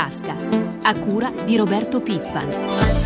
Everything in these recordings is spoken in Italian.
tasca, a cura di Roberto Pippan.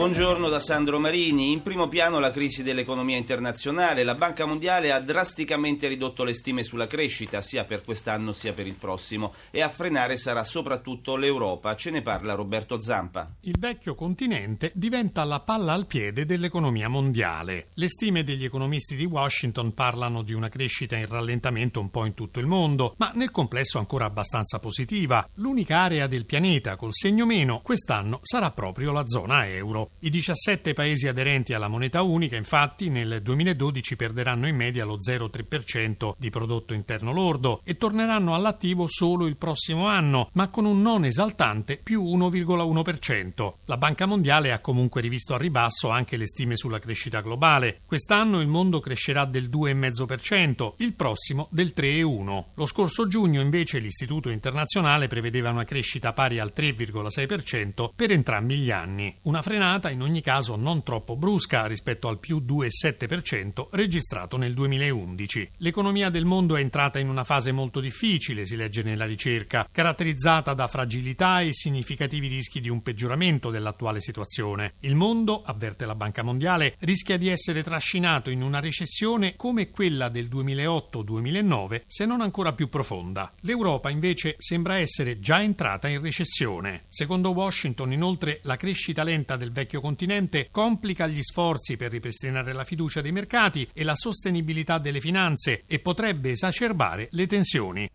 Buongiorno da Sandro Marini. In primo piano la crisi dell'economia internazionale. La Banca Mondiale ha drasticamente ridotto le stime sulla crescita, sia per quest'anno sia per il prossimo, e a frenare sarà soprattutto l'Europa. Ce ne parla Roberto Zampa. Il vecchio continente diventa la palla al piede dell'economia mondiale. Le stime degli economisti di Washington parlano di una crescita in rallentamento un po' in tutto il mondo, ma nel complesso ancora abbastanza positiva. L'unica area del pianeta col segno meno quest'anno sarà proprio la zona euro. I 17 paesi aderenti alla moneta unica, infatti, nel 2012 perderanno in media lo 0,3% di prodotto interno lordo e torneranno all'attivo solo il prossimo anno, ma con un non esaltante più 1,1%. La Banca Mondiale ha comunque rivisto a ribasso anche le stime sulla crescita globale. Quest'anno il mondo crescerà del 2,5%, il prossimo del 3,1%. Lo scorso giugno invece l'Istituto internazionale prevedeva una crescita pari al 3,6% per entrambi gli anni. Una frenata frenata in ogni caso non troppo brusca rispetto al più 2,7% registrato nel 2011. L'economia del mondo è entrata in una fase molto difficile, si legge nella ricerca, caratterizzata da fragilità e significativi rischi di un peggioramento dell'attuale situazione. Il mondo, avverte la Banca Mondiale, rischia di essere trascinato in una recessione come quella del 2008-2009, se non ancora più profonda. L'Europa invece sembra essere già entrata in recessione. Secondo Washington, inoltre, la crescita lenta del vecchio continente complica gli sforzi per ripristinare la fiducia dei mercati e la sostenibilità delle finanze e potrebbe esacerbare le tensioni.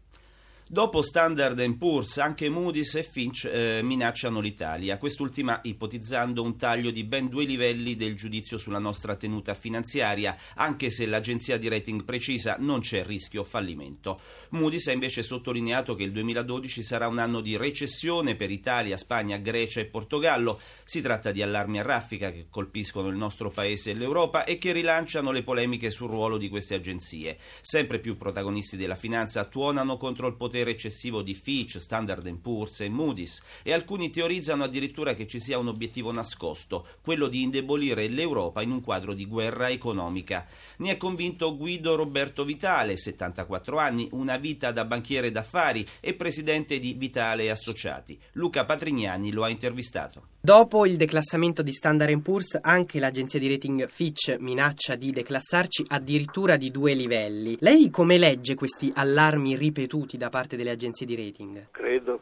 Dopo Standard Poor's, anche Moody's e Finch eh, minacciano l'Italia, quest'ultima ipotizzando un taglio di ben due livelli del giudizio sulla nostra tenuta finanziaria, anche se l'agenzia di rating precisa non c'è rischio fallimento. Moody's ha invece sottolineato che il 2012 sarà un anno di recessione per Italia, Spagna, Grecia e Portogallo. Si tratta di allarmi a raffica che colpiscono il nostro paese e l'Europa e che rilanciano le polemiche sul ruolo di queste agenzie. Sempre più protagonisti della finanza tuonano contro il potere potere eccessivo di Fitch, Standard Poor's e Moody's e alcuni teorizzano addirittura che ci sia un obiettivo nascosto, quello di indebolire l'Europa in un quadro di guerra economica. Ne è convinto Guido Roberto Vitale, 74 anni, una vita da banchiere d'affari e presidente di Vitale Associati. Luca Patrignani lo ha intervistato. Dopo il declassamento di Standard Poor's, anche l'agenzia di rating Fitch minaccia di declassarci addirittura di due livelli. Lei come legge questi allarmi ripetuti da parte delle agenzie di rating? Credo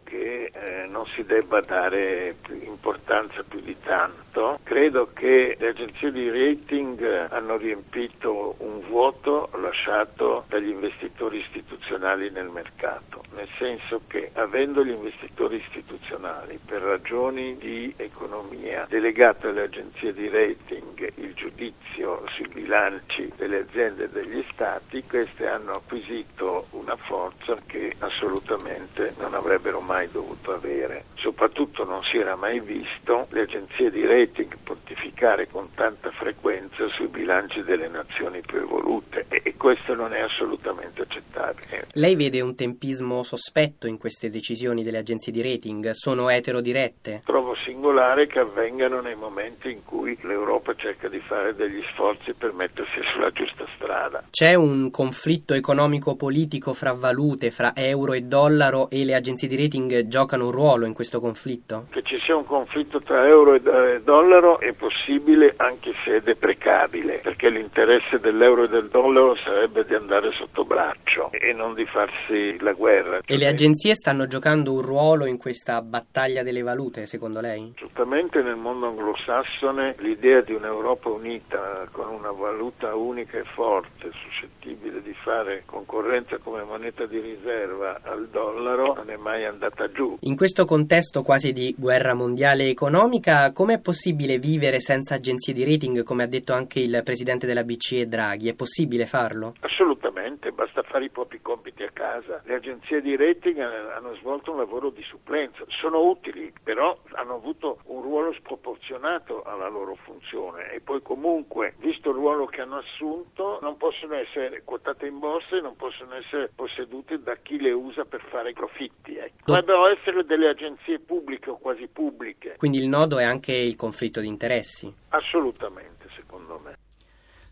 eh, non si debba dare importanza più di tanto. Credo che le agenzie di rating hanno riempito un vuoto lasciato dagli investitori istituzionali nel mercato, nel senso che avendo gli investitori istituzionali per ragioni di economia delegato alle agenzie di rating il giudizio sui bilanci delle aziende e degli stati, queste hanno acquisito una forza che assolutamente non avrebbero mai dovuto avere. Soprattutto non si era mai visto le agenzie di rating pontificare con tanta frequenza sui bilanci delle nazioni più evolute e questo non è assolutamente accettabile. Lei vede un tempismo sospetto in queste decisioni delle agenzie di rating? Sono eterodirette? Trovo singolare che avvengano nei momenti in cui l'Europa cerca di fare degli sforzi per mettersi sulla giusta strada. C'è un conflitto economico-politico fra valute, fra euro e dollaro e le agenzie di rating giocano un ruolo in questo conflitto? Che ci sia un conflitto tra euro e dollaro è possibile anche se è deprecabile, perché l'interesse dell'euro e del dollaro sarebbe di andare sotto braccio e non di farsi la guerra. E le agenzie stanno giocando un ruolo in questa battaglia delle valute, secondo lei? Assolutamente nel mondo anglosassone l'idea di un'Europa unita con una valuta unica e forte, suscettibile di fare concorrenza come moneta di riserva al dollaro, non è mai andata giù. In questo contesto quasi di guerra mondiale economica, com'è possibile vivere senza agenzie di rating, come ha detto anche il presidente della BCE Draghi? È possibile farlo? Assolutamente, basta fare i propri compiti a casa. Le agenzie di rating hanno svolto un lavoro di supplenza, sono utili, però hanno avuto un ruolo sproporzionato alla loro funzione e poi comunque, visto il ruolo che hanno assunto, non possono essere quotate in borsa e non possono essere possedute da chi le usa per fare profitti. Ecco. Dovrebbero essere delle agenzie pubbliche o quasi pubbliche. Quindi il nodo è anche il conflitto di interessi? Assolutamente, secondo me.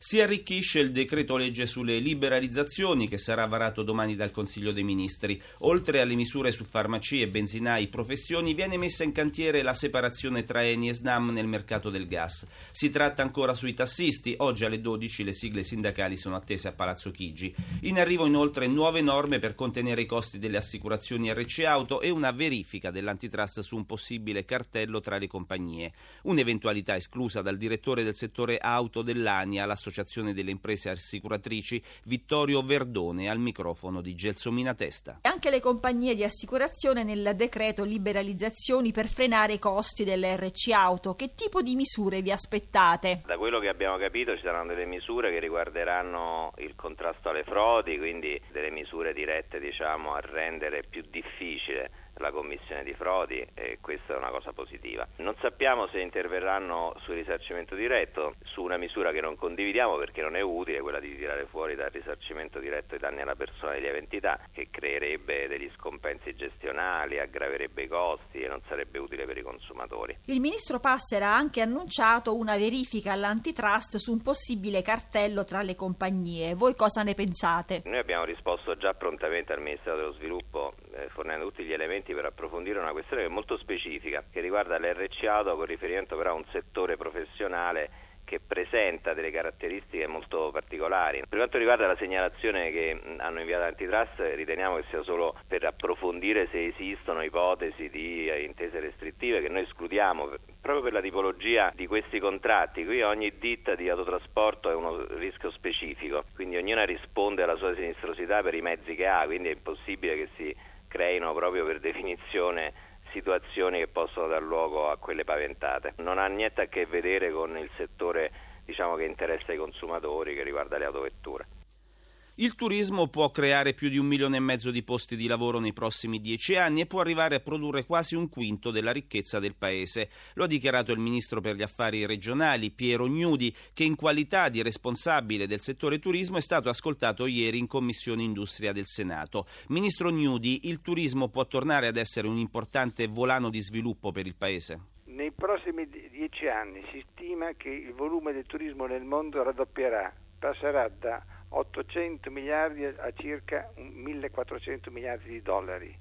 Si arricchisce il decreto legge sulle liberalizzazioni che sarà varato domani dal Consiglio dei Ministri. Oltre alle misure su farmacie, benzinai, professioni, viene messa in cantiere la separazione tra Eni e Snam nel mercato del gas. Si tratta ancora sui tassisti. Oggi alle 12 le sigle sindacali sono attese a Palazzo Chigi. In arrivo inoltre nuove norme per contenere i costi delle assicurazioni RC Auto e una verifica dell'antitrust su un possibile cartello tra le compagnie. Un'eventualità esclusa dal direttore del settore auto dell'ANIA, l'associazione dell'Associazione delle Imprese Assicuratrici, Vittorio Verdone, al microfono di Gelsomina Testa. Anche le compagnie di assicurazione nel decreto liberalizzazioni per frenare i costi dell'RC Auto. Che tipo di misure vi aspettate? Da quello che abbiamo capito ci saranno delle misure che riguarderanno il contrasto alle frodi, quindi delle misure dirette diciamo, a rendere più difficile la commissione di frodi e questa è una cosa positiva. Non sappiamo se interverranno sul risarcimento diretto, su una misura che non condividiamo perché non è utile, quella di tirare fuori dal risarcimento diretto i danni alla persona di lieve entità, che creerebbe degli scompensi gestionali, aggraverebbe i costi e non sarebbe utile per i consumatori. Il ministro Passera ha anche annunciato una verifica all'antitrust su un possibile cartello tra le compagnie. Voi cosa ne pensate? Noi abbiamo risposto già prontamente al Ministero dello Sviluppo eh, fornendo tutti gli elementi per approfondire una questione che è molto specifica, che riguarda l'RC Auto con riferimento però a un settore professionale che presenta delle caratteristiche molto particolari. Per quanto riguarda la segnalazione che hanno inviato l'antitrust, riteniamo che sia solo per approfondire se esistono ipotesi di intese restrittive che noi escludiamo proprio per la tipologia di questi contratti. Qui ogni ditta di autotrasporto è uno rischio specifico, quindi ognuna risponde alla sua sinistrosità per i mezzi che ha, quindi è impossibile che si creino proprio per definizione situazioni che possono dar luogo a quelle paventate. Non ha niente a che vedere con il settore diciamo, che interessa i consumatori, che riguarda le autovetture. Il turismo può creare più di un milione e mezzo di posti di lavoro nei prossimi dieci anni e può arrivare a produrre quasi un quinto della ricchezza del paese. Lo ha dichiarato il ministro per gli affari regionali Piero Gnudi, che in qualità di responsabile del settore turismo è stato ascoltato ieri in Commissione Industria del Senato. Ministro Gnudi, il turismo può tornare ad essere un importante volano di sviluppo per il paese? Nei prossimi dieci anni si stima che il volume del turismo nel mondo raddoppierà, passerà da 800 miliardi a circa 1400 miliardi di dollari.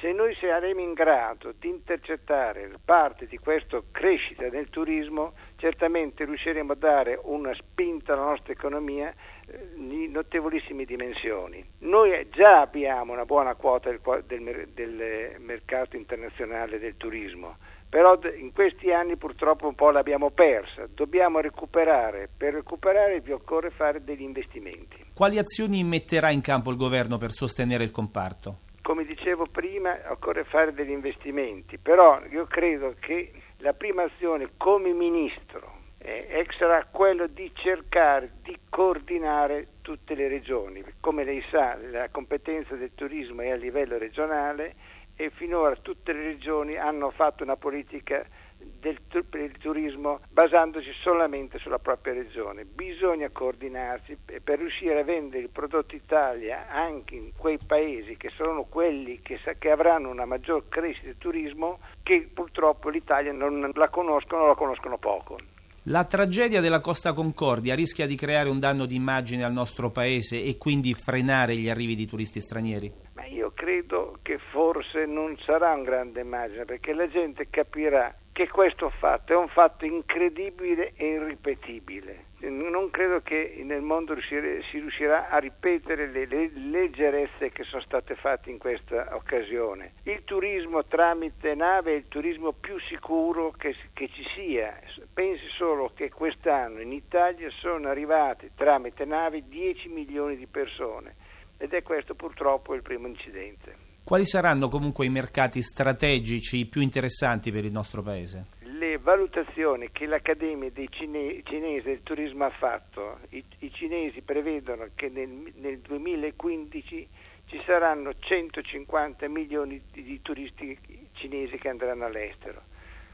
Se noi saremo in grado di intercettare parte di questa crescita del turismo, certamente riusciremo a dare una spinta alla nostra economia eh, di notevolissime dimensioni. Noi già abbiamo una buona quota del, del, del mercato internazionale del turismo però in questi anni purtroppo un po' l'abbiamo persa, dobbiamo recuperare, per recuperare vi occorre fare degli investimenti. Quali azioni metterà in campo il governo per sostenere il comparto? Come dicevo prima, occorre fare degli investimenti, però io credo che la prima azione come ministro eh, sarà quello di cercare di coordinare tutte le regioni. Come lei sa, la competenza del turismo è a livello regionale e finora tutte le regioni hanno fatto una politica del, per il turismo basandosi solamente sulla propria regione. Bisogna coordinarsi per riuscire a vendere il prodotto Italia anche in quei paesi che sono quelli che, che avranno una maggior crescita di turismo che purtroppo l'Italia non la conoscono o la conoscono poco. La tragedia della Costa Concordia rischia di creare un danno di immagine al nostro paese e quindi frenare gli arrivi di turisti stranieri? Io credo che forse non sarà un grande immagine perché la gente capirà che questo fatto è un fatto incredibile e irripetibile. Non credo che nel mondo si riuscirà a ripetere le, le, leggerezze che sono state fatte in questa occasione. Il turismo tramite nave è il turismo più sicuro che ci sia. Pensi solo che quest'anno in Italia sono arrivate tramite nave 10 milioni di persone ed è questo purtroppo il primo incidente. Quali saranno comunque i mercati strategici più interessanti per il nostro Paese? Le valutazioni che l'Accademia dei Cine- Cinesi del Turismo ha fatto, i, i cinesi prevedono che nel, nel, 2015 ci saranno 150 milioni di, di turisti cinesi che andranno all'estero.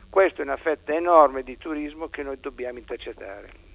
Questa è una fetta enorme di turismo che noi dobbiamo intercettare.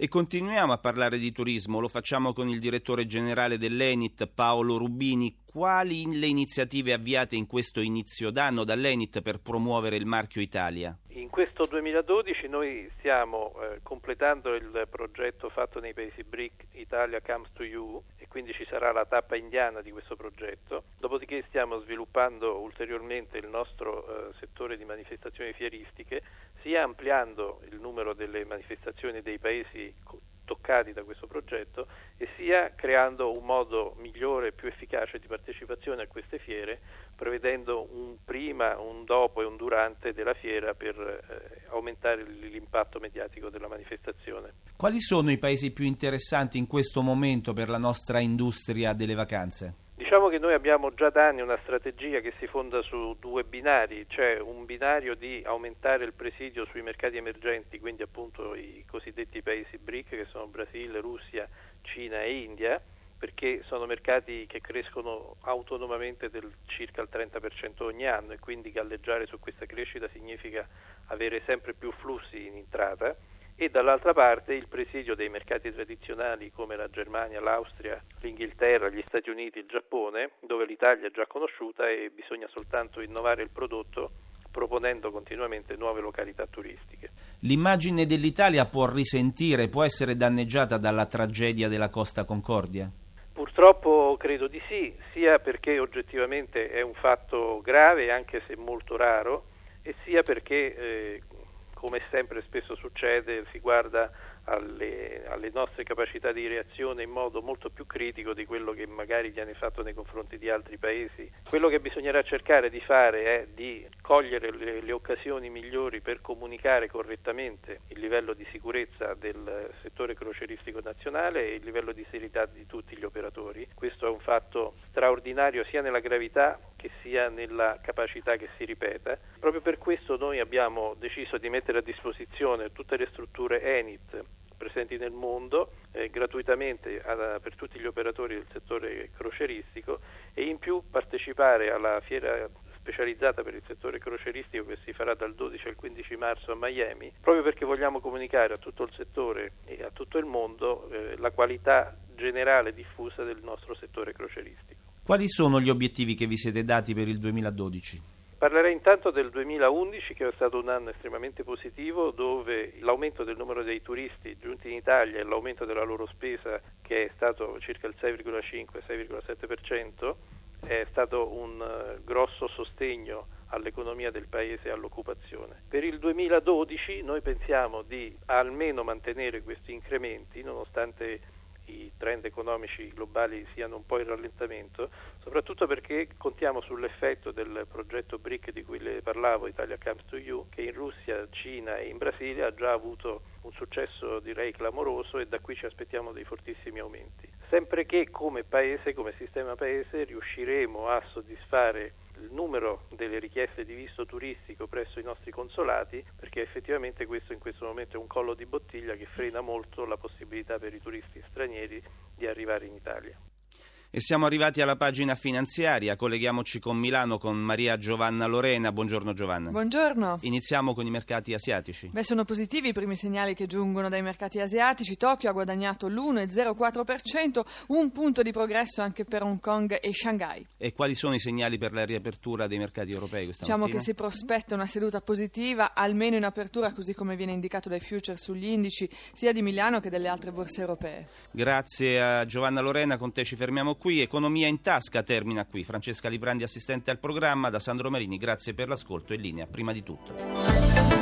E continuiamo a parlare di turismo, lo facciamo con il direttore generale dell'Enit, Paolo Rubini. quali le iniziative avviate in questo inizio d'anno dall'Enit per promuovere il marchio Italia? In questo 2012 noi stiamo eh, completando il progetto fatto nei paesi BRIC Italia Comes to You e quindi ci sarà la tappa indiana di questo progetto. Dopodiché stiamo sviluppando ulteriormente il nostro eh, settore di manifestazioni fieristiche, sia ampliando il numero delle manifestazioni dei paesi toccati da questo progetto e sia creando un modo migliore e più efficace di partecipazione a queste fiere, prevedendo un prima, un dopo e un durante della fiera per eh, aumentare l'impatto mediatico della manifestazione. Quali sono i paesi più interessanti in questo momento per la nostra industria delle vacanze? Diciamo che noi abbiamo già da anni una strategia che si fonda su due binari, cioè un binario di aumentare il presidio sui mercati emergenti, quindi appunto i cosiddetti paesi BRIC che sono Brasile, Russia, Cina e India, perché sono mercati che crescono autonomamente del circa il 30% ogni anno e quindi galleggiare su questa crescita significa avere sempre più flussi in entrata e dall'altra parte il presidio dei mercati tradizionali come la Germania, l'Austria, l'Inghilterra, gli Stati Uniti, il Giappone, dove l'Italia è già conosciuta e bisogna soltanto innovare il prodotto proponendo continuamente nuove località turistiche. L'immagine dell'Italia può risentire, può essere danneggiata dalla tragedia della Costa Concordia? Purtroppo credo di sì, sia perché oggettivamente è un fatto grave, anche se molto raro, e sia perché eh, come sempre spesso succede, si guarda alle, alle, nostre capacità di reazione in modo molto più critico di quello che magari viene fatto nei confronti di altri paesi. Quello che bisognerà cercare di fare è di cogliere le, le occasioni migliori per comunicare correttamente il livello di sicurezza del settore croceristico nazionale e il livello di serietà di tutti gli operatori. Questo è un fatto straordinario sia nella gravità che sia nella capacità che si ripeta. Proprio per questo noi abbiamo deciso di mettere a disposizione tutte le strutture ENIT presenti nel mondo eh, gratuitamente a, per tutti gli operatori del settore croceristico e in più partecipare alla fiera specializzata per il settore croceristico che si farà dal 12 al 15 marzo a Miami, proprio perché vogliamo comunicare a tutto il settore e a tutto il mondo eh, la qualità generale diffusa del nostro settore croceristico. Quali sono gli obiettivi che vi siete dati per il 2012? Parlerei intanto del 2011 che è stato un anno estremamente positivo dove l'aumento del numero dei turisti giunti in Italia e l'aumento della loro spesa che è stato circa il 6,5-6,7% è stato un uh, grosso sostegno all'economia del paese e all'occupazione. Per il 2012 noi pensiamo di almeno mantenere questi incrementi nonostante i trend economici globali siano un po' in rallentamento, soprattutto perché contiamo sull'effetto del progetto BRIC di cui le parlavo, Italia Comes to You, che in Russia, Cina e in Brasile ha già avuto un successo direi clamoroso e da qui ci aspettiamo dei fortissimi aumenti. Sempre che come paese, come sistema paese, riusciremo a soddisfare il numero delle richieste di visto turistico presso i nostri consolati, perché effettivamente questo in questo momento è un collo di bottiglia che frena molto la possibilità per i turisti stranieri di arrivare in Italia. E siamo arrivati alla pagina finanziaria, colleghiamoci con Milano con Maria Giovanna Lorena. Buongiorno Giovanna. Buongiorno. Iniziamo con i mercati asiatici. Beh, sono positivi i primi segnali che giungono dai mercati asiatici. Tokyo ha guadagnato l'1,04%, un punto di progresso anche per Hong Kong e Shanghai. E quali sono i segnali per la riapertura dei mercati europei questa diciamo mattina? che si prospetta una seduta positiva, almeno in apertura, così come viene indicato dai future sugli indici sia di Milano che delle altre borse europee. Grazie a Giovanna Lorena, con te ci fermiamo qui. Economia in tasca termina qui. Francesca Librandi, assistente al programma, da Sandro Marini, grazie per l'ascolto e linea prima di tutto.